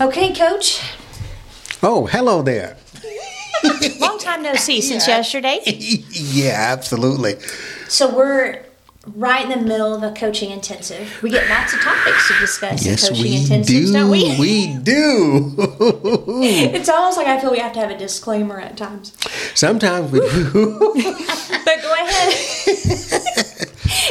Okay, Coach. Oh, hello there. Long time no see since yesterday. yeah, absolutely. So we're right in the middle of a coaching intensive. We get lots of topics to discuss Yes, in coaching we intensives, do. don't we? We do. it's almost like I feel we have to have a disclaimer at times. Sometimes we do. But go ahead.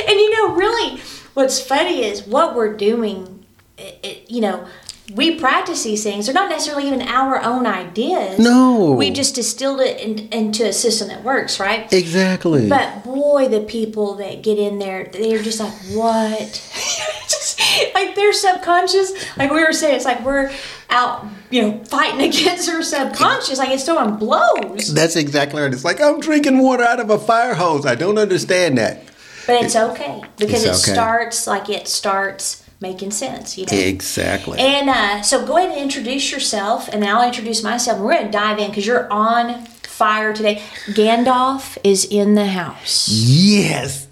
and you know, really, what's funny is what we're doing. It, it, you know, we practice these things. They're not necessarily even our own ideas. No. we just distilled it in, into a system that works, right? Exactly. But boy, the people that get in there, they're just like, what? just, like they're subconscious. Like we were saying, it's like we're out, you know, fighting against our subconscious. Like it's throwing blows. That's exactly right. It's like I'm drinking water out of a fire hose. I don't understand that. But it's okay because It's it okay. starts like it starts making sense, you know. Exactly. And uh, so go ahead and introduce yourself, and then I'll introduce myself. And we're going to dive in because you're on fire today. Gandalf is in the house. Yes.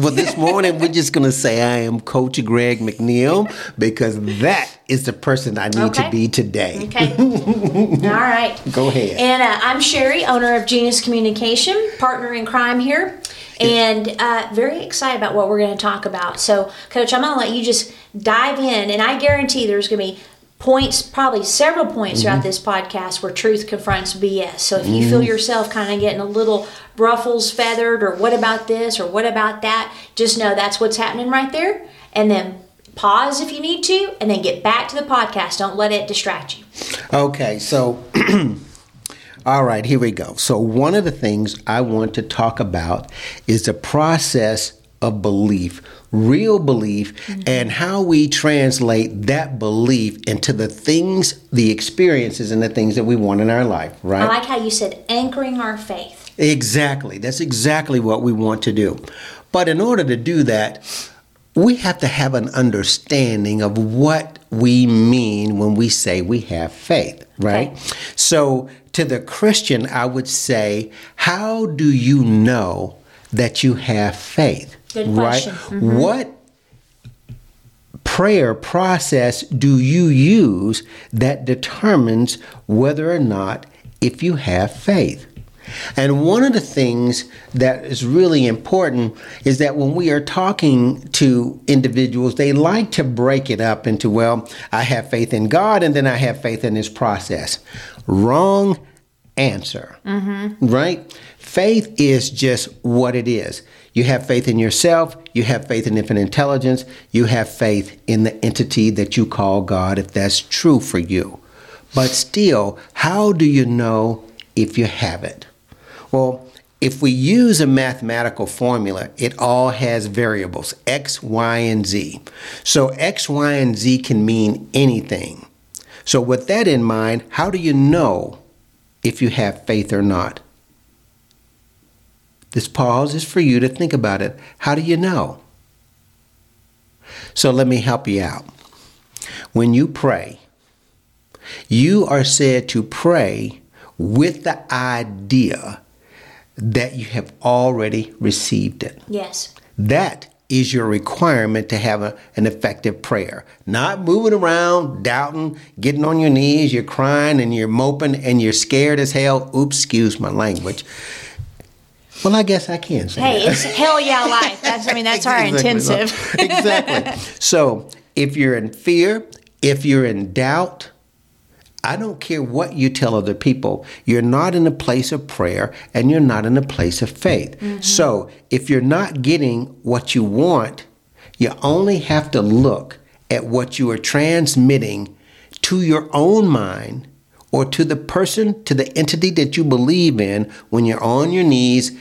Well, this morning we're just going to say I am Coach Greg McNeil because that is the person I need Okay. to be today. Okay. All right. Go ahead. And uh, I'm Sherry, owner of Genius Communication, partner in crime here, and uh, very excited about what we're going to talk about. So, Coach, I'm going to let you just dive in, and I guarantee there's going to be points, probably several points throughout this podcast where truth confronts BS. So, if you feel yourself kind of getting a little ruffles feathered, or what about this, or what about that, just know that's what's happening right there, and then. Pause if you need to, and then get back to the podcast. Don't let it distract you. Okay, so all right, here we go. So one of the things I want to talk about is the process of belief, real belief, mm-hmm. and how we translate that belief into the things, the experiences, and the things that we want in our life, right? I like how you said anchoring our faith. Exactly. That's exactly what we want to do. But in order to do that, we have to have an understanding of what we mean when we say we have faith, right? Okay. So, to the Christian, I would say, how do you know that you have faith? Good right? question. Mm-hmm. What prayer process do you use that determines whether or not if you have faith? And one of the things that is really important is that when we are talking to individuals, they like to break it up into, well, I have faith in God and then I have faith in this process. Wrong answer, mm-hmm. right? Faith is just what it is. You have faith in yourself, you have faith in infinite intelligence, you have faith in the entity that you call God if that's true for you. But still, how do you know if you have it? Well, if we use a mathematical formula, it all has variables x, y, and z. So x, y, and z can mean anything. So, with that in mind, how do you know if you have faith or not? This pause is for you to think about it. How do you know? So, let me help you out. When you pray, you are said to pray with the idea that you have already received it. Yes. That is your requirement to have a, an effective prayer. Not moving around, doubting, getting on your knees, you're crying and you're moping and you're scared as hell. Oops, excuse my language. Well, I guess I can say Hey, that. it's hell yeah life. That's I mean that's our Exactly. intensive. exactly. So if you're in fear, if you're in doubt, I don't care what you tell other people, you're not in a place of prayer and you're not in a place of faith. Mm-hmm. So if you're not getting what you want, you only have to look at what you are transmitting to your own mind or to the person, to the entity that you believe in when you're on your knees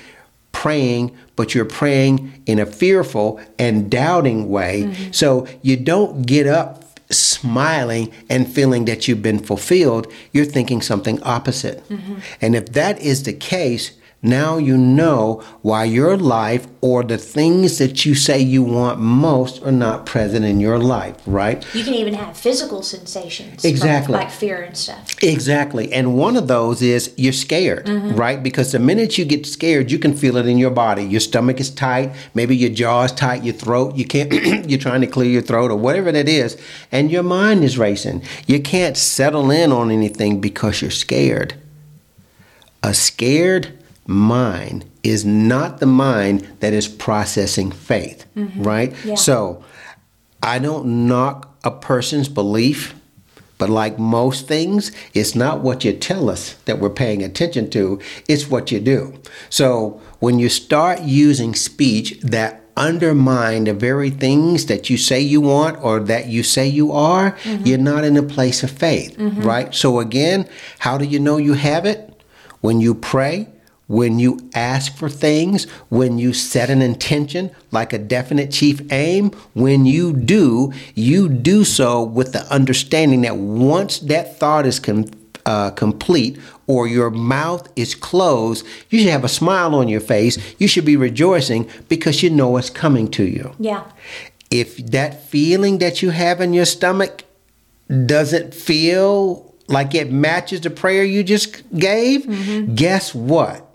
praying, but you're praying in a fearful and doubting way. Mm-hmm. So you don't get up smiling and feeling that you've been fulfilled. You're thinking something opposite. Mm-hmm. And if that is the case, now you know why your life or the things that you say you want most are not present in your life, right? You can even have physical sensations. Exactly. Like, like fear and stuff. Exactly. And one of those is you're scared, Mm-hmm. right? Because the minute you get scared, you can feel it in your body. Your stomach is tight, maybe your jaw is tight, your throat, you can't you're trying to clear your throat or whatever that is, and your mind is racing. You can't settle in on anything because you're scared. A scared mind is not the mind that is processing faith, mm-hmm. right? Yeah. So, I don't knock a person's belief, but like most things, it's not what you tell us that we're paying attention to, it's what you do. So when you start using speech that undermine the very things that you say you want or that you say you are, mm-hmm. you're not in a place of faith, mm-hmm. right? So again, how do you know you have it? When you pray, when you ask for things, when you set an intention like a definite chief aim, when you do, you do so with the understanding that once that thought is com- uh, complete or your mouth is closed, you should have a smile on your face. You should be rejoicing because you know it's coming to you. Yeah. If that feeling that you have in your stomach doesn't feel like it matches the prayer you just gave, Mm-hmm. guess what?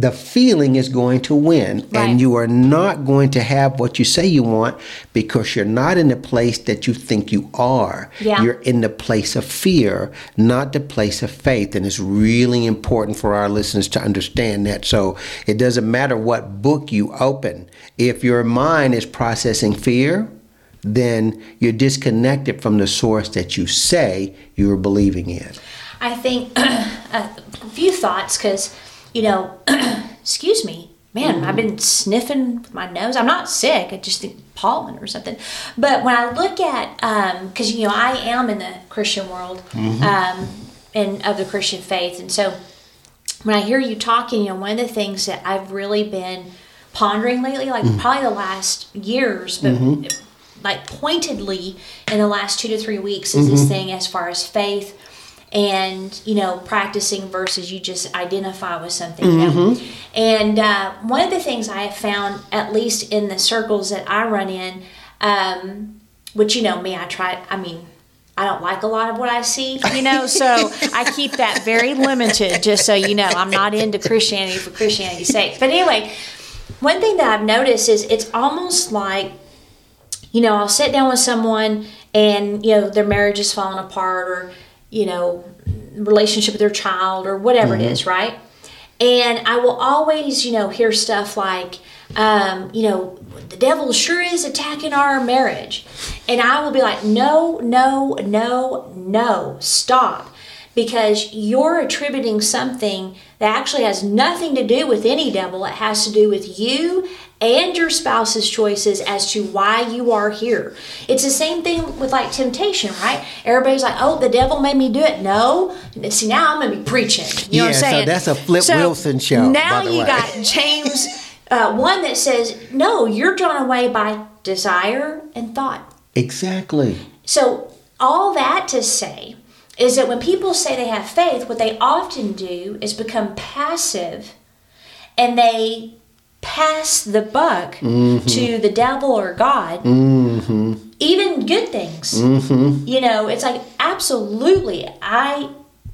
The feeling is going to win, Right. and you are not going to have what you say you want because you're not in the place that you think you are. Yeah. You're in the place of fear, not the place of faith. And it's really important for our listeners to understand that. So it doesn't matter what book you open, if your mind is processing fear, then you're disconnected from the source that you say you're believing in. I think a few thoughts because, you know, excuse me, man, I've been sniffing with my nose. I'm not sick. I just think pollen or something. But when I look at, um because you know, I am in the Christian world um, and of the Christian faith, and so when I hear you talking, you know, one of the things that I've really been pondering lately, like probably the last years, but like pointedly in the last two to three weeks, is this thing as far as faith and you know practicing versus you just identify with something you know and uh, one of the things i have found at least in the circles that i run in um, which you know me i try i mean i don't like a lot of what i see you know so i keep that very limited just so you know i'm not into christianity for christianity's sake. But anyway one thing that i've noticed is it's almost like you know, I'll sit down with someone and, you know, their marriage is falling apart or, you know, relationship with their child or whatever it is, right? And I will always, you know, hear stuff like, um, you know, the devil sure is attacking our marriage. And I will be like, no, no, no, no, stop. Because you're attributing something that actually has nothing to do with any devil. It has to do with you and your spouse's choices as to why you are here. It's the same thing with like temptation, right? Everybody's like, "Oh, the devil made me do it." No, see now I'm gonna be preaching. You know what I'm Yeah, so that's a Flip Wilson show, Now by the you way. got James, uh, one that says, "No, you're drawn away by desire and thought." Exactly. So, all that to say is that when people say they have faith, what they often do is become passive and they pass the buck mm-hmm. to the devil or God. Mm-hmm. Even good things. Mm-hmm. You know, it's like, absolutely. I,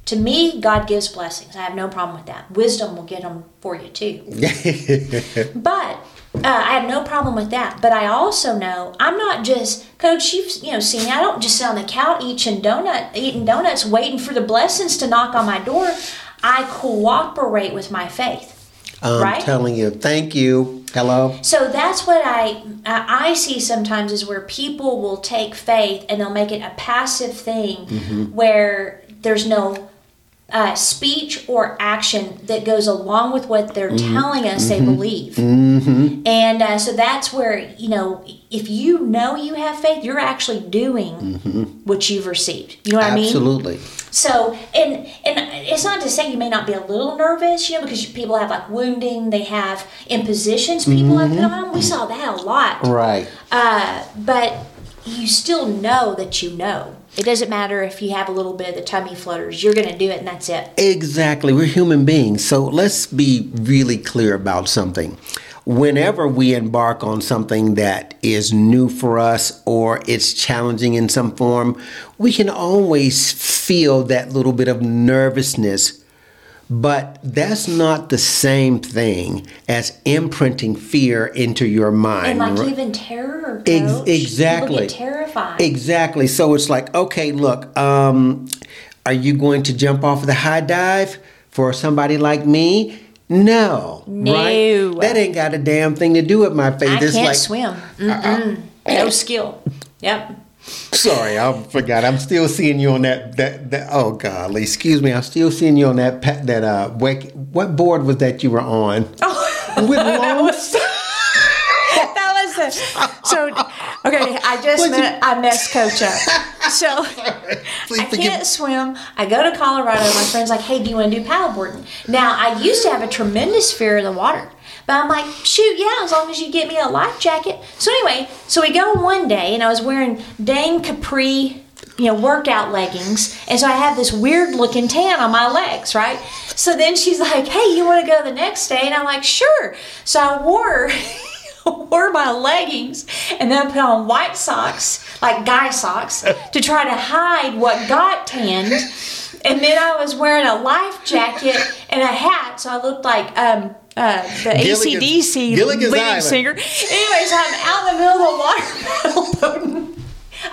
to me, God gives blessings. I have no problem with that. Wisdom will get them for you too. But uh, I have no problem with that. But I also know I'm not just coach. You've you know seen me. I don't just sit on the couch eating donut, eating donuts, waiting for the blessings to knock on my door. I cooperate with my faith. I'm Right? telling you, thank you. Hello. So that's what I I I see sometimes is where people will take faith and they'll make it a passive thing where there's no uh, speech or action that goes along with what they're telling us they believe. And uh, so that's where, you know, if you know you have faith, you're actually doing what you've received. You know what I mean? Absolutely. So, and and it's not to say you may not be a little nervous, you know, because people have like wounding, they have impositions people have put on. We saw that a lot. Right. Uh, but you still know that you know. It doesn't matter if you have a little bit of the tummy flutters. You're going to do it, and that's it. Exactly. We're human beings. So let's be really clear about something. Whenever we embark on something that is new for us or it's challenging in some form, we can always feel that little bit of nervousness but that's not the same thing as imprinting fear into your mind. And like even terror. Ex- exactly. Terrified. Exactly. So it's like, okay, look, um, are you going to jump off the high dive for somebody like me? No. No. Right? That ain't got a damn thing to do with my faith. I it's can't like, swim. Mm-mm. no skill. Yep. Sorry, I forgot. I'm still seeing you on that. That, that oh golly, excuse me. I'm still seeing you on that. That uh, wake. What board was that you were on? With long. that was the so okay i just met, i messed coach up so Please i forgive can't swim i go to colorado my friend's like hey do you want to do paddleboarding now i used to have a tremendous fear of the water but i'm like shoot yeah as long as you get me a life jacket so anyway so we go one day and i was wearing dang capri you know, workout leggings, and so I have this weird looking tan on my legs, right? So then she's like, "Hey, you want to go the next day?" And I'm like, "Sure." So I wore wore my leggings, and then I put on white socks, like guy socks, to try to hide what got tanned. And then I was wearing a life jacket and a hat, so I looked like um, uh, the Gilligan's- ACDC Gilligan's lead Island. singer. Anyways, I'm out in the middle of the water paddle.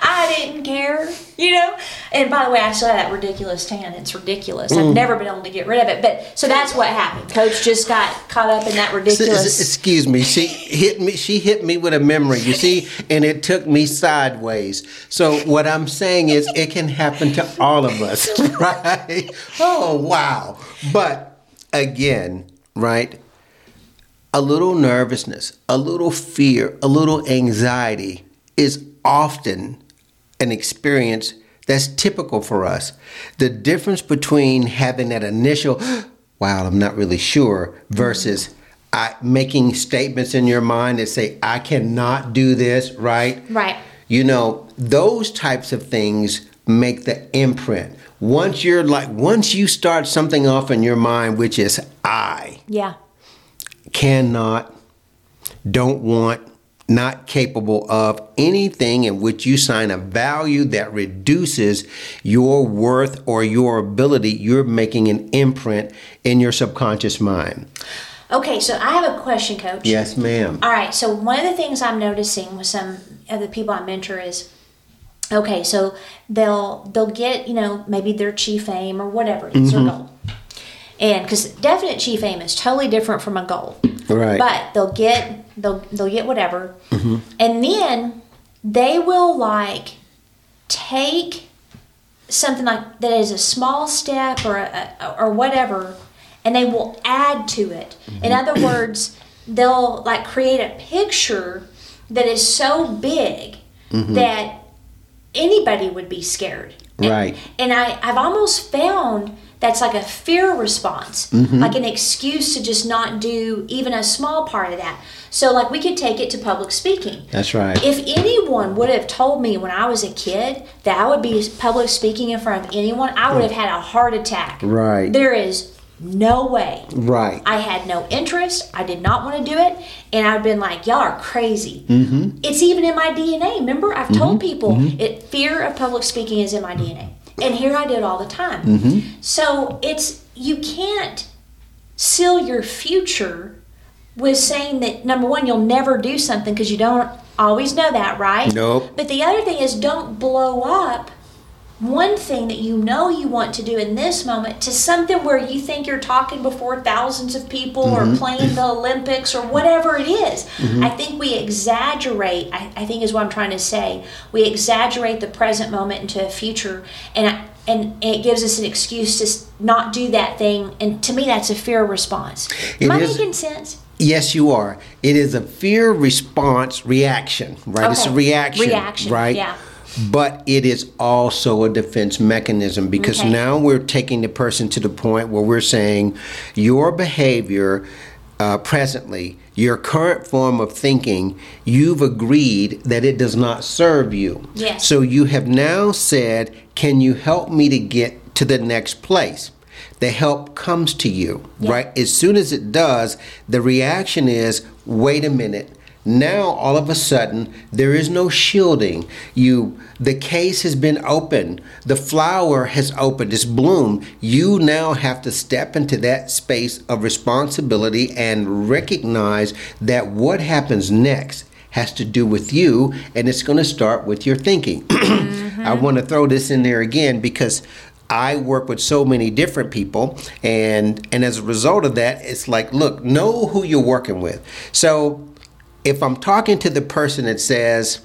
I didn't care, you know. And by the way, I still have that ridiculous tan. It's ridiculous. Mm. I've never been able to get rid of it. But so that's what happened. Coach just got caught up in that S- ridiculous. Excuse me. She hit me. She hit me with a memory. You see, and it took me sideways. So what I'm saying is, it can happen to all of us, right? Oh wow! But again, right? A little nervousness, a little fear, a little anxiety is often an experience that's typical for us. The difference between having that initial, wow, I'm not really sure, versus I, making statements in your mind that say, I cannot do this, right? Right. You know, those types of things make the imprint. Once you're like, once you start something off in your mind, which is I yeah. Cannot, don't want, not capable of anything in which you sign a value that reduces your worth or your ability, you're making an imprint in your subconscious mind. Okay, so I have a question, Coach. Yes, ma'am. All right. So one of the things I'm noticing with some of the people I mentor is, okay, so they'll they'll get you know maybe their chief aim or whatever it's Mm-hmm. their goal, and because definite chief aim is totally different from a goal. Right. But they'll get they'll they'll get whatever, Mm-hmm. and then they will like take something like that is a small step or a, or whatever, and they will add to it. Mm-hmm. In other words, they'll like create a picture that is so big Mm-hmm. that anybody would be scared. And- Right. And I, I've almost found that's like a fear response, Mm-hmm. like an excuse to just not do even a small part of that. So, like, we could take it to public speaking. That's right. If anyone would have told me when I was a kid that I would be public speaking in front of anyone, I would have had a heart attack. Right. There is no way. Right. I had no interest. I did not want to do it. And I've been like, y'all are crazy. Mm-hmm. It's even in my DNA. Remember, I've told people it fear of public speaking is in my DNA. And here I did all the time. Mm-hmm. So it's, you can't seal your future with saying that number one, you'll never do something because you don't always know that, right? Nope. But the other thing is, don't blow up one thing that you know you want to do in this moment to something where you think you're talking before thousands of people or mm-hmm. playing the Olympics or whatever it is. Mm-hmm. I think we exaggerate, I, I think is what I'm trying to say. We exaggerate the present moment into a future and I, and it gives us an excuse to not do that thing. And to me, that's a fear response. It Am I is- making sense? Yes, you are. It is a fear response reaction, right? It's a reaction, Reaction, right? yeah. But it is also a defense mechanism because Okay. now we're taking the person to the point where we're saying your behavior uh, presently, your current form of thinking, you've agreed that it does not serve you. Yes. So you have now said, Can you help me to get to the next place? The help comes to you, Yeah. right? As soon as it does, the reaction is, Wait a minute. Now all of a sudden there is no shielding. You the case has been opened. The flower has opened. It's bloomed. You now have to step into that space of responsibility and recognize that what happens next has to do with you and it's going to start with your thinking. Mm-hmm. I want to throw this in there again because I work with so many different people and and as a result of that it's like look know who you're working with. So if I'm talking to the person that says,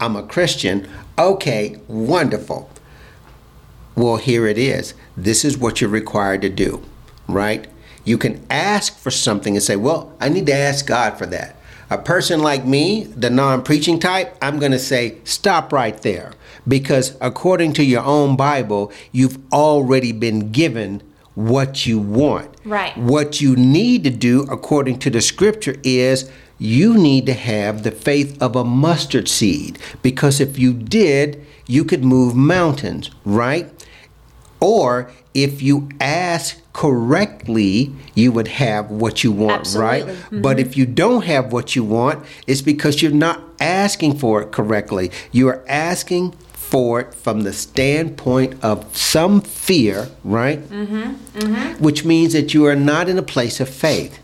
I'm a Christian, okay, wonderful. Well, here it is. This is what you're required to do, right? You can ask for something and say, Well, I need to ask God for that. A person like me, the non preaching type, I'm going to say, Stop right there. Because according to your own Bible, you've already been given what you want. Right. What you need to do, according to the scripture, is you need to have the faith of a mustard seed. Because if you did, you could move mountains, right? Or if you ask correctly, you would have what you want, right? Absolutely. Mm-hmm. But if you don't have what you want, it's because you're not asking for it correctly. You are asking for it from the standpoint of some fear, right? Mm-hmm. Mm-hmm. Which means that you are not in a place of faith.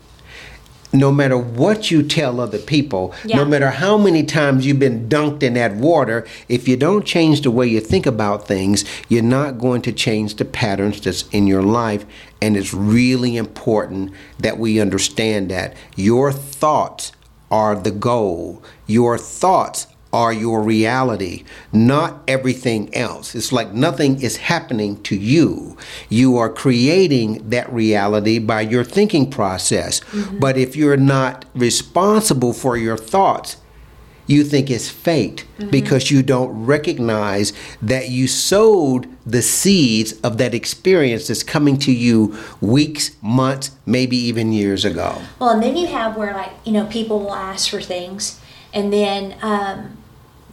No matter what you tell other people, no matter how many times you've been dunked in that water, if you don't change the way you think about things, you're not going to change the patterns that's in your life. And it's really important that we understand that your thoughts are the goal. Your thoughts are your reality, not everything else. It's like nothing is happening to you. You are creating that reality by your thinking process. But if you're not responsible for your thoughts, you think it's fate because you don't recognize that you sowed the seeds of that experience that's coming to you weeks, months, maybe even years ago. Well, and then you have where like you know people will ask for things, and then um,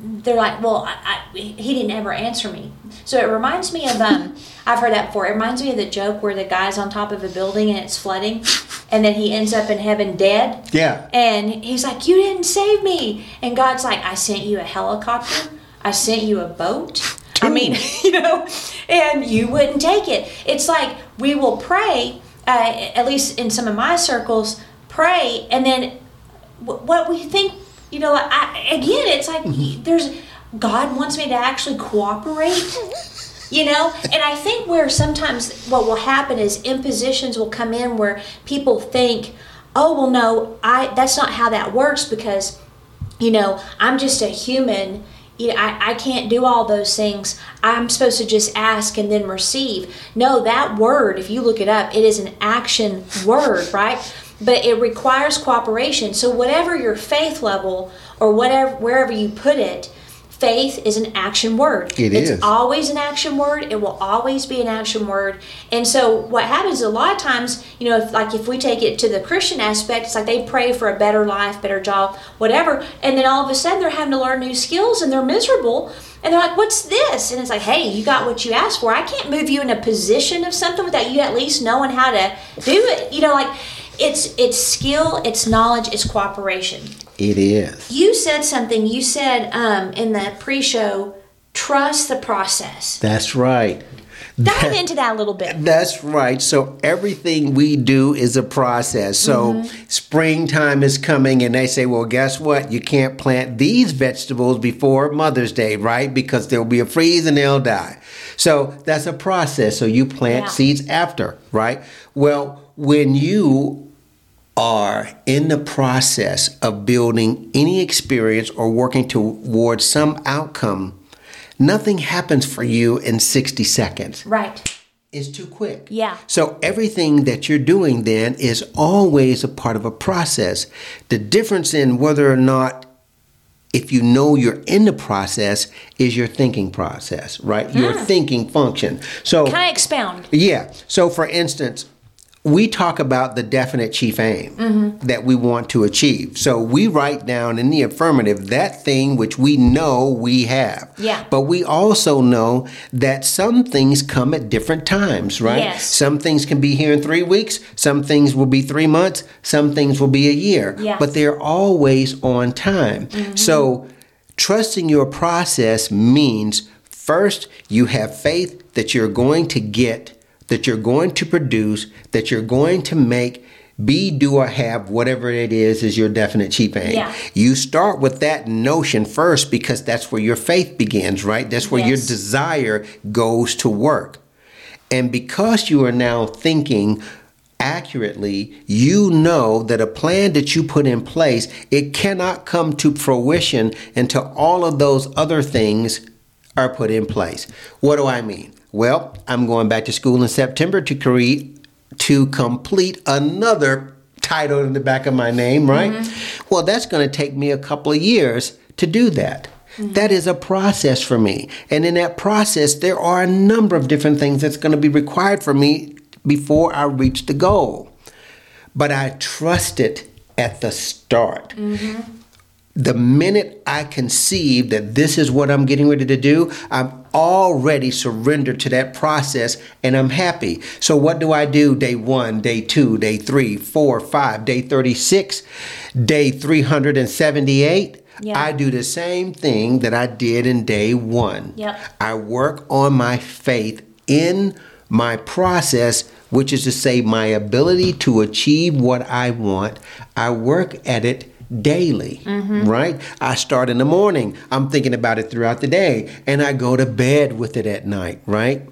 they're like, "Well, I, I, he didn't ever answer me." So it reminds me of um, I've heard that before. It reminds me of the joke where the guy's on top of a building and it's flooding, and then he ends up in heaven dead. Yeah. And he's like, "You didn't save me," and God's like, "I sent you a helicopter. I sent you a boat." I mean, you know, and you wouldn't take it. It's like we will pray, uh, at least in some of my circles, pray, and then wh- what we think, you know, I, again, it's like mm-hmm. there's God wants me to actually cooperate. You know, and I think where sometimes what will happen is impositions will come in where people think, "Oh, well, no, I that's not how that works because you know, I'm just a human. You know, I, I can't do all those things. I'm supposed to just ask and then receive. No, that word, if you look it up, it is an action word, right? But it requires cooperation. So whatever your faith level or whatever wherever you put it, faith is an action word. It it's is. always an action word. It will always be an action word. And so what happens a lot of times, you know, if like if we take it to the Christian aspect, it's like they pray for a better life, better job, whatever, and then all of a sudden they're having to learn new skills and they're miserable. And they're like, "What's this?" And it's like, "Hey, you got what you asked for. I can't move you in a position of something without you at least knowing how to do it." You know, like it's it's skill, it's knowledge, it's cooperation. It is. You said something. You said um, in the pre-show, trust the process. That's right. Dive into that a little bit. That's right. So everything we do is a process. So Mm-hmm. springtime is coming and they say, well, guess what? You can't plant these vegetables before Mother's Day, right? Because there'll be a freeze and they'll die. So that's a process. So you plant Yeah. seeds after, right? Well, when you are in the process of building any experience or working towards some outcome, nothing happens for you in 60 seconds Right. is too quick. Yeah. So everything that you're doing then is always a part of a process. The difference in whether or not if you know you're in the process is your thinking process, right? Your hmm. thinking function. So Can I expound. yeah. So for instance, we talk about the definite chief aim that we want to achieve. So we write down in the affirmative that thing which we know we have. Yeah. But we also know that some things come at different times, right? Yes. Some things can be here in three weeks, some things will be three months, some things will be a year. Yeah. But they're always on time. Mm-hmm. So trusting your process means first you have faith that you're going to get, that you're going to produce, that you're going to make. Be, do, or have whatever it is is your definite chief aim. Yeah. You start with that notion first because that's where your faith begins, right? That's where your desire goes to work. And because you are now thinking accurately, you know that a plan that you put in place, it cannot come to fruition until all of those other things are put in place. What do I mean? Well, I'm going back to school in September to create to complete another title in the back of my name, right? Mm-hmm. Well, that's going to take me a couple of years to do that. Mm-hmm. That is a process for me. And in that process, there are a number of different things that's going to be required for me before I reach the goal. But I trust it at the start. Mm-hmm. The minute I conceive that this is what I'm getting ready to do, I'm already surrendered to that process and I'm happy. So, what do I do day one, day two, day three, four, five, day 36, day 378? Yeah. I do the same thing that I did in day one. Yep. I work on my faith in my process, which is to say, my ability to achieve what I want. I work at it daily, mm-hmm. right? I start in the morning, I'm thinking about it throughout the day, and I go to bed with it at night, right?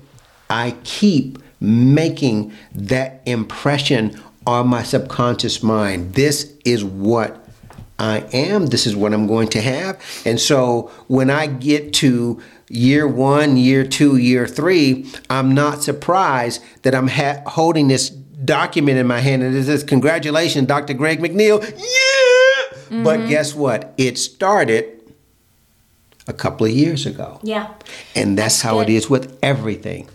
I keep making that impression on my subconscious mind. This is what I am. This is what I'm going to have. And so when I get to year one, year two, year three, I'm not surprised that I'm ha- holding this document in my hand and it says, Congratulations, Dr. Greg McNeil. Yeah! But guess what? It started a couple of years ago. Yeah. And that's, That's how it good. is with everything.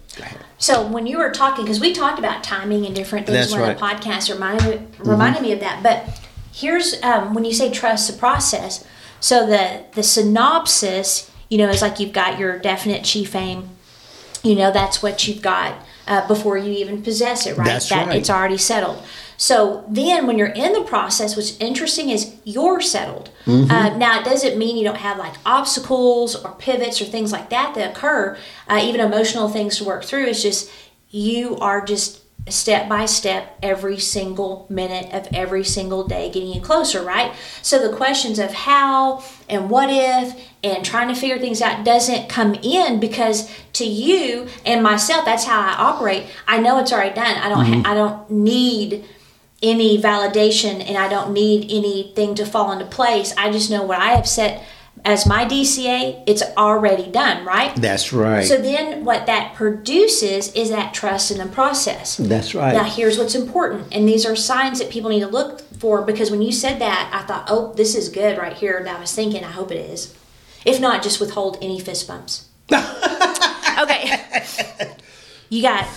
So when you were talking, because we talked about timing and different things That's when right. the podcast reminded me, reminded me of that. But here's um, when you say trust the process. So the the synopsis, you know, is like you've got your definite chief aim. You know, that's what you've got uh, before you even possess it, right? That's that right. it's already settled. So then, when you're in the process, what's interesting is you're settled. Mm-hmm. Uh, now, it doesn't mean you don't have like obstacles or pivots or things like that that occur, uh, even emotional things to work through. It's just you are just step by step every single minute of every single day getting you closer, right? So the questions of how and what if and trying to figure things out doesn't come in because to you and myself, that's how I operate. I know it's already done. I don't. Ha- I don't need any validation and I don't need anything to fall into place. I just know what I have set as my DCA, it's already done, right? That's right. So then what that produces is that trust in the process. That's right. Now here's what's important, and these are signs that people need to look for because when you said that, I thought, oh, this is good right here. And I was thinking, I hope it is. If not, just withhold any fist bumps. okay. You got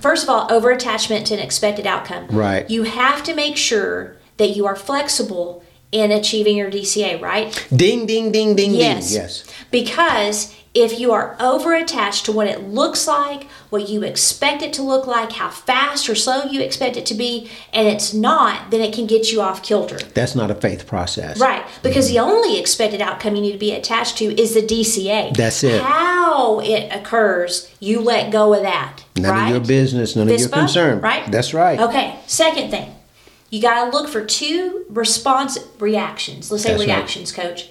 first of all over attachment to an expected outcome. Right. You have to make sure that you are flexible in achieving your DCA, right? ding, ding, ding, ding, Yes. ding. Yes. Because if you are over attached to what it looks like, what you expect it to look like, how fast or slow you expect it to be, and it's not, then it can get you off kilter. That's not a faith process. Right. Because the only expected outcome you need to be attached to is the DCA. That's it. How it occurs, you let go of that. None right? of your business, none of your concern. Right? That's right. Okay. Second thing, you got to look for two response reactions. Let's say That's right. reactions, coach.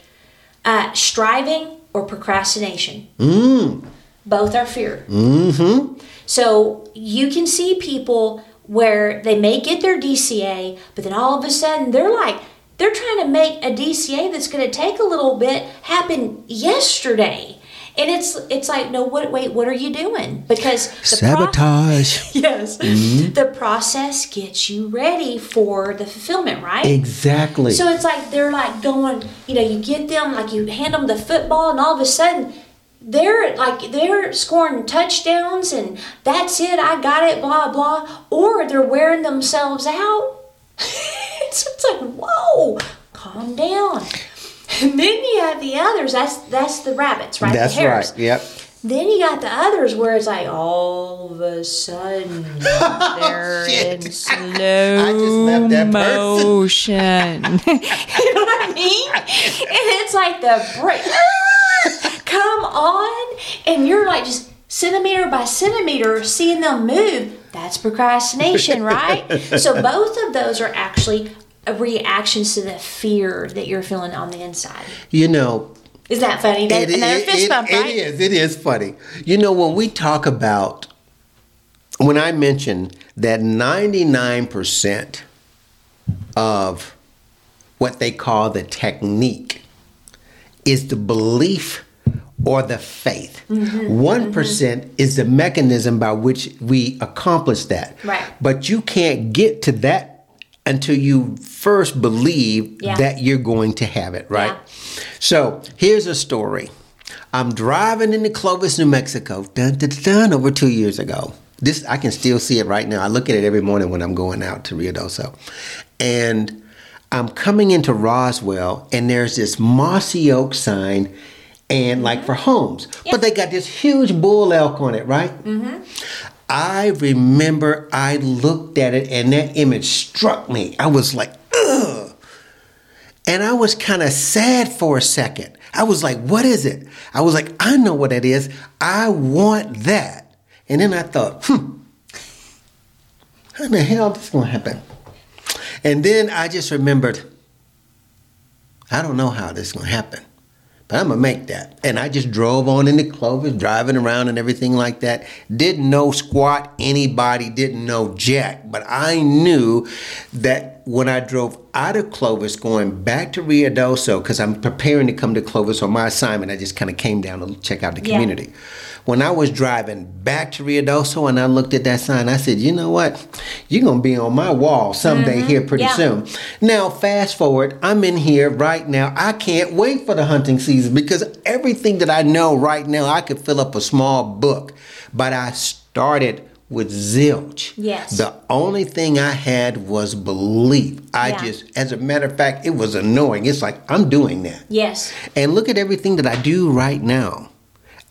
Uh, striving or procrastination. Mm. Both are fear. Mm-hmm. So you can see people where they may get their DCA, but then all of a sudden they're like, they're trying to make a DCA that's going to take a little bit happen yesterday. And it's it's like no what wait what are you doing because the pro- Sabotage. yes Mm-hmm. the process gets you ready for the fulfillment right exactly. so it's like they're like going, you know, you get them, like you hand them the football, and all of a sudden they're like they're scoring touchdowns and that's it i got it blah blah or they're wearing themselves out it's, it's like whoa calm down and then you have the others that's that's the rabbits right? That's the right. Yep. then you got the others where it's like all of a sudden they're oh, in slow I just left that motion. You know what i mean? And it's like the break. Come on. And you're like just centimeter by centimeter seeing them move. That's procrastination right? So both of those are actually reactions to the fear that you're feeling on the inside You know, is that funny It- another it- fist it- bump it right is. It is funny. You know, when we talk about, when I mentioned that 99% of what they call the technique is the belief or the faith. Mm-hmm. One is the mechanism by which we accomplish that. Right. But you can't get to that until you first believe Yeah. that you're going to have it, right? Yeah. So here's a story. I'm driving into Clovis, New Mexico, dun, dun, dun, dun, over two years ago. This I can still see it right now. I look at it every morning when I'm going out to Ruidoso, and I'm coming into Roswell, and there's this mossy oak sign, and like mm-hmm. for homes, but they got this huge bull elk on it, right? Mm-hmm. I remember I looked at it, and that image struck me. I was like, ugh. And I was kind of sad for a second. I was like, what is it? I was like, I know what it is. I want that. And then I thought, hmm, how the hell is this going to happen? And then I just remembered, I don't know how this is going to happen, but I'm to make that. And I just drove on into Clovis, driving around and everything like that. Didn't know squat anybody, didn't know jack, but I knew that when I drove out of Clovis going back to Ruidoso, because I'm preparing to come to Clovis on my assignment, I just kind of came down to check out the Yeah. community. When I was driving back to Ruidoso and I looked at that sign, I said, you know what? You're going to be on my wall someday mm-hmm. here pretty Yeah. soon. Now, fast forward, I'm in here right now. I can't wait for the hunting season because everything that I know right now, I could fill up a small book. But I started with zilch. Yes. The only thing I had was belief. I Yeah. just, as a matter of fact, it was annoying. It's like, I'm doing that. yes And look at everything that I do right now.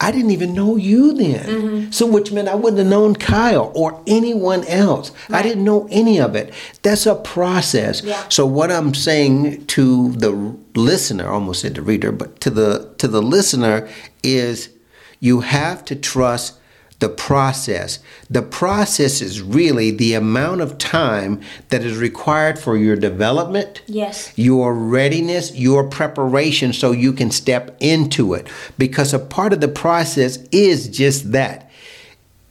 I didn't even know you then. Mm-hmm. So, which meant I wouldn't have known Kyle or anyone else. I didn't know any of it. That's a process. Yeah. So, what I'm saying to the listener, almost said the reader, but to the to the listener is you have to trust the process. The process is really the amount of time that is required for your development yes your readiness, your preparation so you can step into it. Because a part of the process is just that.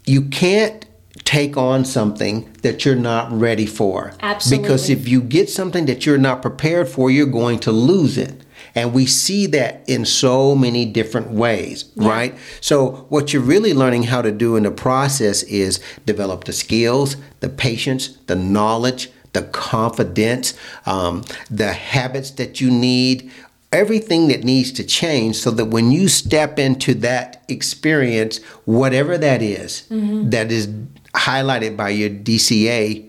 You can't take on something that you're not ready for. Absolutely. Because if you get something that you're not prepared for, you're going to lose it. And we see that in so many different ways, right? So, what you're really learning how to do in the process is develop the skills, the patience, the knowledge, the confidence, um, the habits that you need, everything that needs to change so that when you step into that experience, whatever that is, that is highlighted by your DCA,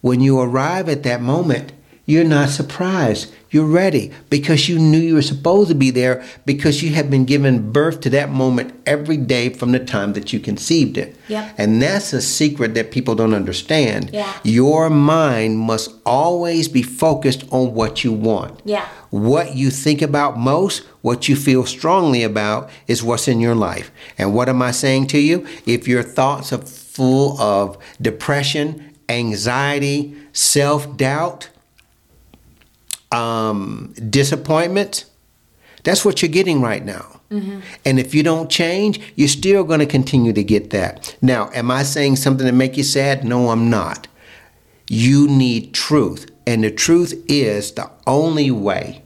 when you arrive at that moment, you're not surprised. You're ready because you knew you were supposed to be there because you have been given birth to that moment every day from the time that you conceived it. Yep. And that's a secret that people don't understand. Yeah. Your mind must always be focused on what you want. Yeah. What you think about most, what you feel strongly about, is what's in your life. And what am I saying to you? If your thoughts are full of depression, anxiety, self doubt, um, disappointment, that's what you're getting right now. And if you don't change, you're still going to continue to get that. Now, am I saying something to make you sad? No, I'm not. You need truth. And the truth is the only way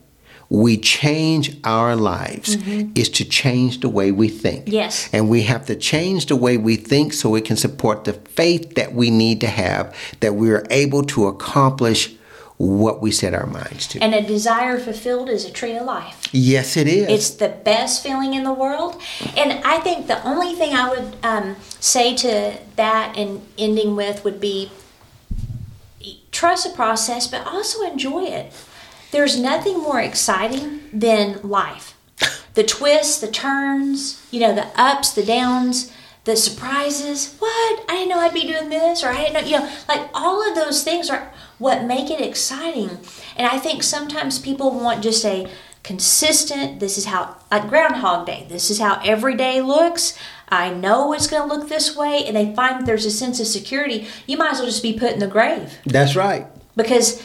we change our lives is to change the way we think. Yes. And we have to change the way we think so we can support the faith that we need to have, that we are able to accomplish what we set our minds to. And a desire fulfilled is a tree of life. yes, it is. It's the best feeling in the world. And I think the only thing I would um, say to that and ending with would be trust the process, but also enjoy it. There's nothing more exciting than life. The twists, the turns, you know, the ups, the downs, the surprises. What? I didn't know I'd be doing this, or I didn't know, you know, like all of those things are what make it exciting. And I think sometimes people want just a consistent, this is how, like Groundhog Day, this is how every day looks. I know it's going to look this way, and they find there's a sense of security. You might as well just be put in the grave That's right. because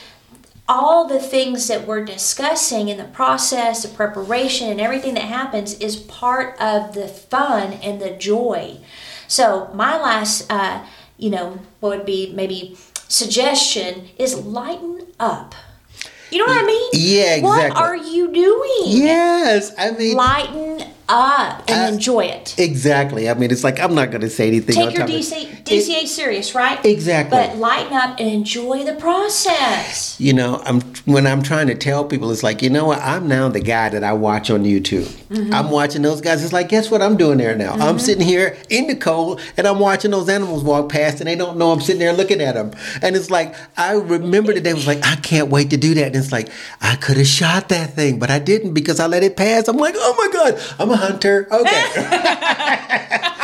all the things that we're discussing in the process, the preparation, and everything that happens is part of the fun and the joy. So, my last, uh, you know, what would be maybe suggestion is lighten up. You know what I mean? Yeah, exactly. What are you doing? Yes, I mean Lighten up and Uh, enjoy it. exactly. I mean, it's like I'm not going to say anything. Take your DC, DCA serious, right? Exactly. But lighten up and enjoy the process. you know, I'm when I'm trying to tell people, it's like you know what? I'm now the guy that I watch on YouTube. Mm-hmm. I'm watching those guys. It's like, guess what I'm doing there now? I'm sitting here in the cold and I'm watching those animals walk past, and they don't know I'm sitting there looking at them. And it's like I remember the day was like, I can't wait to do that. And it's like I could have shot that thing, but I didn't because I let it pass. I'm like, oh my god, I'm a hunter. Okay.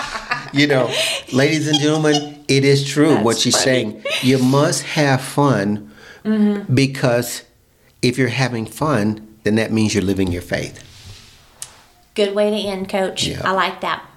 you know, ladies and gentlemen, it is true what she's funny. saying. You must have fun mm-hmm. because if you're having fun, then that means you're living your faith. Good way to end, coach. Yeah. I like that.